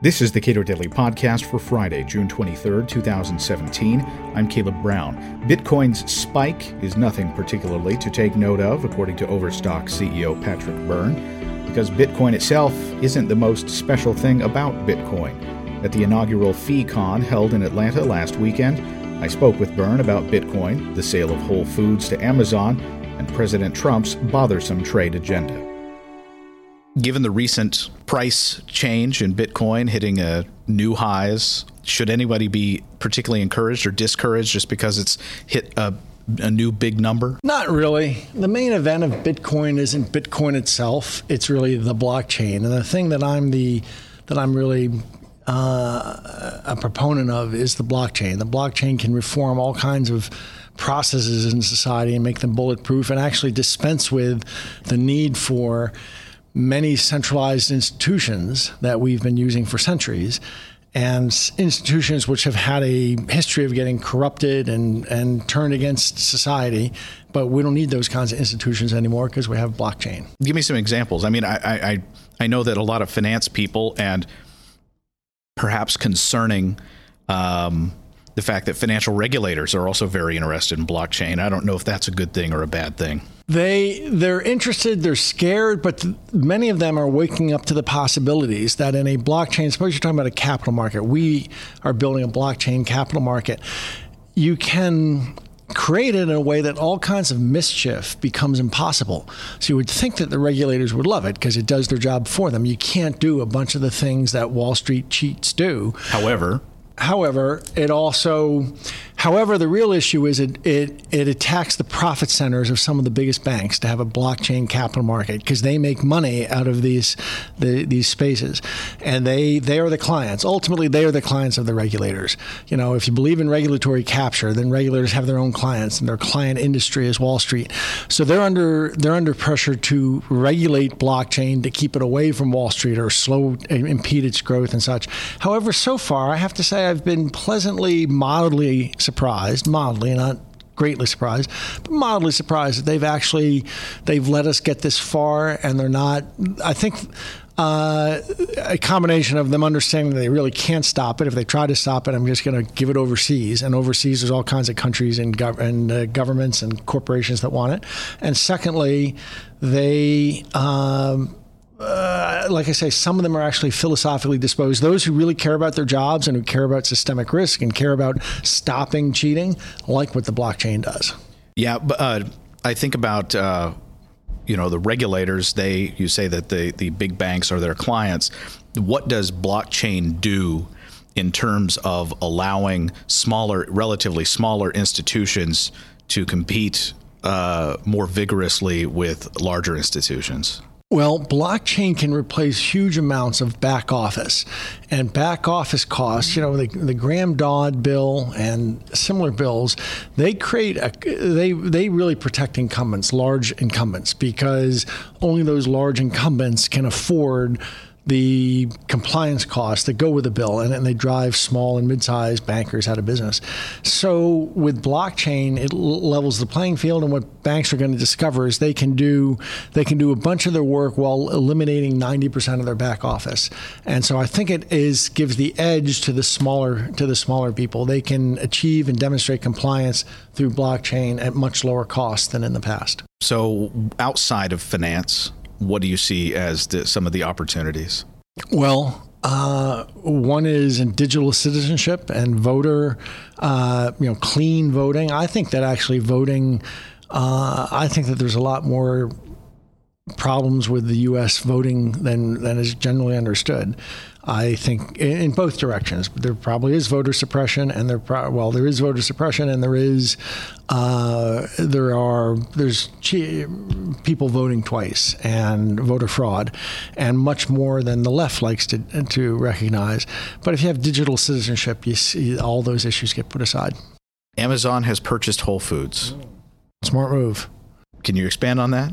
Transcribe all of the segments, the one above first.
This is the Cato Daily Podcast for Friday, June 23rd, 2017. I'm Caleb Brown. Bitcoin's spike is nothing particularly to take note of, according to Overstock CEO Patrick Byrne, because Bitcoin itself isn't the most special thing about Bitcoin. At the inaugural FeeCon held in Atlanta last weekend, I spoke with Byrne about Bitcoin, the sale of Whole Foods to Amazon, and President Trump's bothersome trade agenda given the recent price change in Bitcoin hitting a new highs, should anybody be particularly encouraged or discouraged just because it's hit a, a new big number? Not really. The main event of Bitcoin isn't Bitcoin itself; it's really the blockchain. And the thing that I'm the that I'm really uh, a proponent of is the blockchain. The blockchain can reform all kinds of processes in society and make them bulletproof and actually dispense with the need for many centralized institutions that we've been using for centuries and institutions which have had a history of getting corrupted and, and turned against society. But we don't need those kinds of institutions anymore because we have blockchain. Give me some examples. I mean, I, I, I know that a lot of finance people and perhaps concerning um, the fact that financial regulators are also very interested in blockchain. I don't know if that's a good thing or a bad thing. They they're interested, they're scared, but th- many of them are waking up to the possibilities that in a blockchain, suppose you're talking about a capital market, we are building a blockchain capital market. You can create it in a way that all kinds of mischief becomes impossible. So you would think that the regulators would love it because it does their job for them. You can't do a bunch of the things that Wall Street cheats do. However, However, it also, however, the real issue is it, it, it attacks the profit centers of some of the biggest banks to have a blockchain capital market because they make money out of these the, these spaces, and they they are the clients. Ultimately, they are the clients of the regulators. You know, if you believe in regulatory capture, then regulators have their own clients, and their client industry is Wall Street. So they're under they're under pressure to regulate blockchain to keep it away from Wall Street or slow impede its growth and such. However, so far, I have to say I've been pleasantly, mildly surprised, mildly, not greatly surprised, but mildly surprised that they've actually they've let us get this far, and they're not. I think. Uh, a combination of them understanding that they really can't stop it. If they try to stop it, I'm just going to give it overseas. And overseas, there's all kinds of countries and, gov- and uh, governments and corporations that want it. And secondly, they um, uh, like I say, some of them are actually philosophically disposed. Those who really care about their jobs and who care about systemic risk and care about stopping cheating, like what the blockchain does. Yeah, but uh, I think about uh, you know the regulators. They you say that the the big banks are their clients. What does blockchain do? In terms of allowing smaller, relatively smaller institutions to compete uh, more vigorously with larger institutions? Well, blockchain can replace huge amounts of back office and back office costs. You know, the, the Graham Dodd bill and similar bills, they create a, they they really protect incumbents, large incumbents, because only those large incumbents can afford the compliance costs that go with the bill, and, and they drive small and mid-sized bankers out of business. So with blockchain, it levels the playing field, and what banks are going to discover is they can do they can do a bunch of their work while eliminating 90% of their back office. And so I think it is gives the edge to the smaller to the smaller people. They can achieve and demonstrate compliance through blockchain at much lower cost than in the past. So outside of finance, what do you see as the, some of the opportunities? Well, uh, one is in digital citizenship and voter, uh, you know, clean voting. I think that actually voting, uh, I think that there's a lot more problems with the U.S. voting than than is generally understood. I think in both directions. There probably is voter suppression, and there pro- well there is voter suppression, and there is uh, there are there's people voting twice and voter fraud, and much more than the left likes to to recognize. But if you have digital citizenship, you see all those issues get put aside. Amazon has purchased Whole Foods. Smart move. Can you expand on that?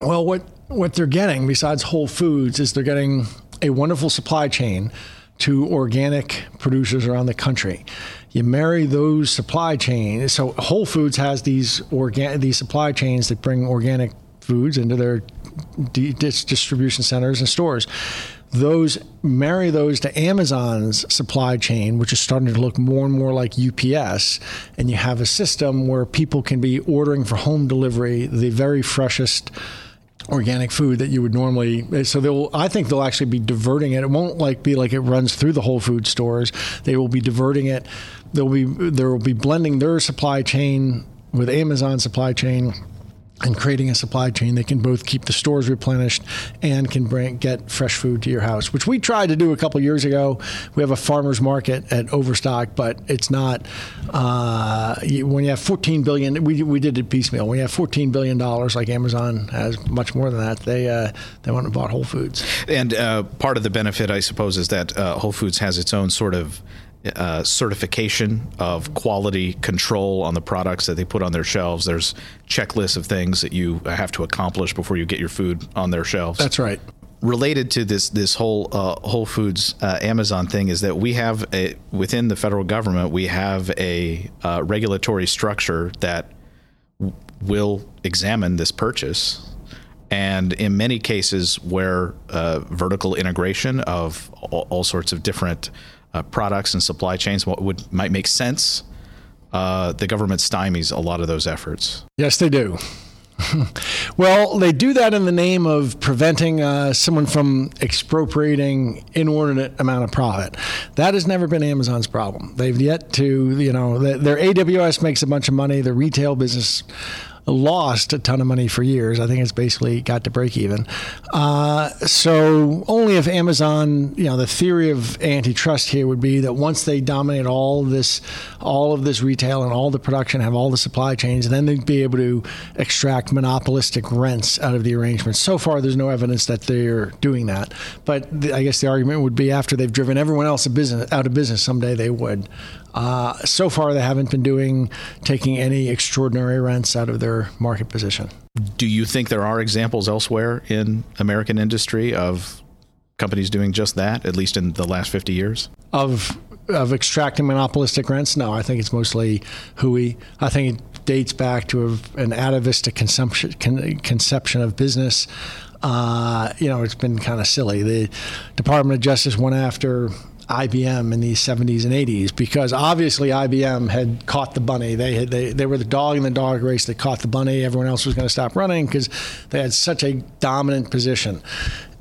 Well, what what they're getting besides Whole Foods is they're getting a wonderful supply chain to organic producers around the country. You marry those supply chains. So Whole Foods has these organ these supply chains that bring organic foods into their distribution centers and stores. those marry those to Amazon's supply chain, which is starting to look more and more like UPS, and you have a system where people can be ordering for home delivery the very freshest organic food that you would normally eh, so they'll i think they'll actually be diverting it. It won't like be like it runs through the whole food stores. They will be diverting it. They'll be there will be blending their supply chain with amazon supply chain and creating a supply chain that can both keep the stores replenished and can bring get fresh food to your house, which we tried to do a couple years ago. We have a farmers market at Overstock, but it's not uh, when you have 14 billion. We, we did it piecemeal. When you have 14 billion dollars, like Amazon has much more than that, they uh, they went and bought Whole Foods. And uh, part of the benefit, I suppose, is that uh, Whole Foods has its own sort of uh, certification of quality control on the products that they put on their shelves. There's checklists of things that you have to accomplish before you get your food on their shelves. That's right. Related to this this whole uh, Whole Foods uh, Amazon thing is that we have a within the federal government we have a uh, regulatory structure that w- will examine this purchase and in many cases where uh, vertical integration of all, all, sorts of different uh, products and supply chains, what would might make sense. Uh, the government stymies a lot of those efforts. Yes, they do. well, they do that in the name of preventing uh, someone from expropriating inordinate amount of profit. That has never been Amazon's problem. They've yet to, you know, their AWS makes a bunch of money. The retail business lost a ton of money for years. I think it's basically got to break even. Uh, so only if Amazon, you know, the theory of antitrust here would be that once they dominate all this, all of this retail and all the production, have all the supply chains, then they'd be able to extract monopolistic rents out of the arrangement. So far, there's no evidence that they're doing that. But the, I guess the argument would be after they've driven everyone else business, out of business, someday they would. Uh, so far, they haven't been doing taking any extraordinary rents out of their market position. Do you think there are examples elsewhere in American industry of companies doing just that, at least in the last 50 years? Of of extracting monopolistic rents? No, I think it's mostly Hui. I think it dates back to a, an atavistic consumption, con, conception of business. Uh, you know, it's been kind of silly. The Department of Justice went after IBM in the 70s and 80s because obviously IBM had caught the bunny. They had, they, they were the dog in the dog race that caught the bunny. Everyone else was going to stop running because they had such a dominant position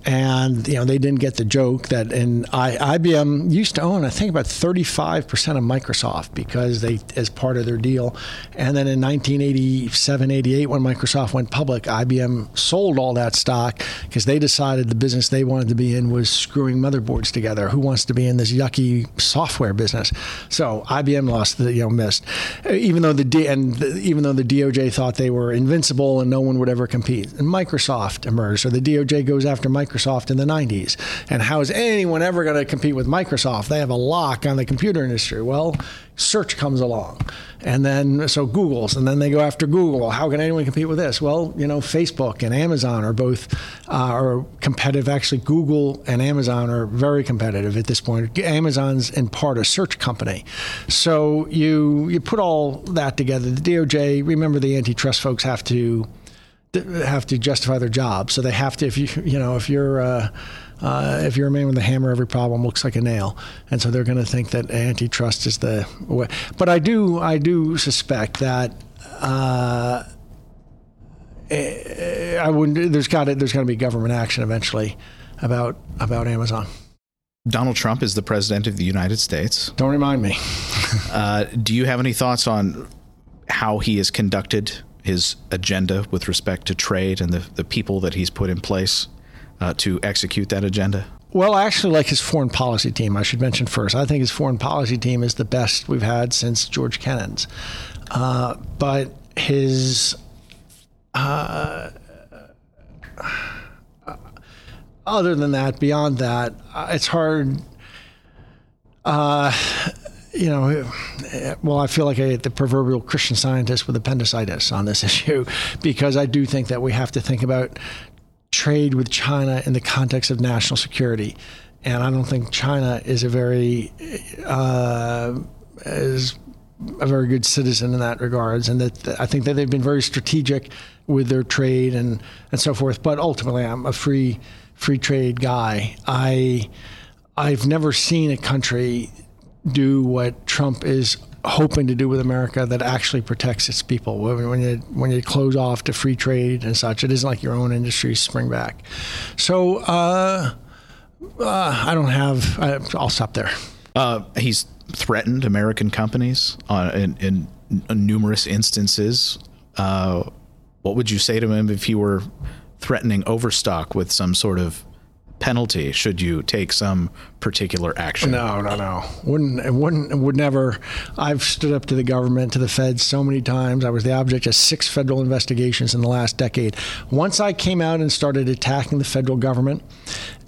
and you know they didn't get the joke that and I, IBM used to own I think about 35% of Microsoft because they as part of their deal. And then in 1987 88 when Microsoft went public IBM sold all that stock because they decided the business they wanted to be in was screwing motherboards together. Who wants to be in this yucky software business? So IBM lost the you know missed. Even though the D, and the, even though the DOJ thought they were invincible and no one would ever compete and Microsoft emerged. So the DOJ goes after Microsoft Microsoft in the 90s. And how is anyone ever going to compete with Microsoft? They have a lock on the computer industry. Well, search comes along. And then, so Google's, and then they go after Google. How can anyone compete with this? Well, you know, Facebook and Amazon are both uh, are competitive. Actually, Google and Amazon are very competitive at this point. Amazon's in part a search company. So you you put all that together. The DOJ, remember the antitrust folks have to have to justify their job. So they have to, if you, you know, if you're, uh, uh, if you're a man with a hammer, every problem looks like a nail, and so they're going to think that antitrust is the way. But I do, I do suspect that uh, eh, I wouldn't. There's got to, there's going to be government action eventually about about Amazon. Donald Trump is the president of the United States. Don't remind me. uh, do you have any thoughts on how he has conducted his agenda with respect to trade and the, the people that he's put in place uh, to execute that agenda? Well, I actually like his foreign policy team. I should mention first. I think his foreign policy team is the best we've had since George Kennan's. Uh, but his. Uh, other than that, beyond that, uh, it's hard. Uh, you know, well, I feel like I, the proverbial Christian scientist with appendicitis on this issue because I do think that we have to think about trade with China in the context of national security. And I don't think China is a very uh, is a very good citizen in that regards, and that I think that they've been very strategic with their trade and and so forth. But ultimately, I'm a free free trade guy. I I've never seen a country do what Trump is hoping to do with America that actually protects its people. When you when you close off to free trade and such, it isn't like your own industries spring back. So uh, uh, I don't have. I, will stop there. Uh, he's threatened American companies uh, in, in, numerous instances. Uh, what would you say to him if he were threatening Overstock with some sort of penalty should you take some particular action? No, no, no. Wouldn't it wouldn't would never. I've stood up to the government, to the feds so many times. I was the object of six federal investigations in the last decade. Once I came out and started attacking the federal government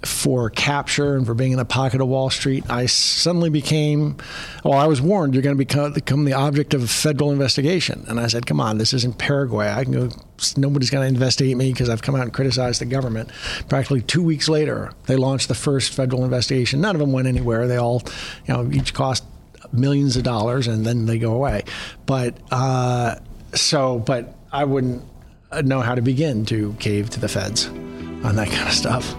for capture and for being in the pocket of Wall Street, I suddenly became, well, I was warned you're going to become, become the object of a federal investigation. And I said, come on, this isn't Paraguay. I can go, nobody's going to investigate me because I've come out and criticized the government. Practically two weeks later, they launched the first federal investigation. None of them went anywhere. They all, you know, each cost millions of dollars and then they go away. But, uh, so, but I wouldn't know how to begin to cave to the feds on that kind of stuff.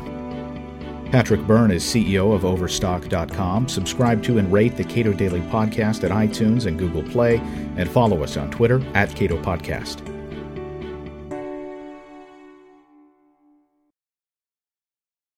Patrick Byrne is CEO of Overstock.com. Subscribe to and rate the Cato Daily Podcast at iTunes and Google Play, and follow us on Twitter at Cato Podcast.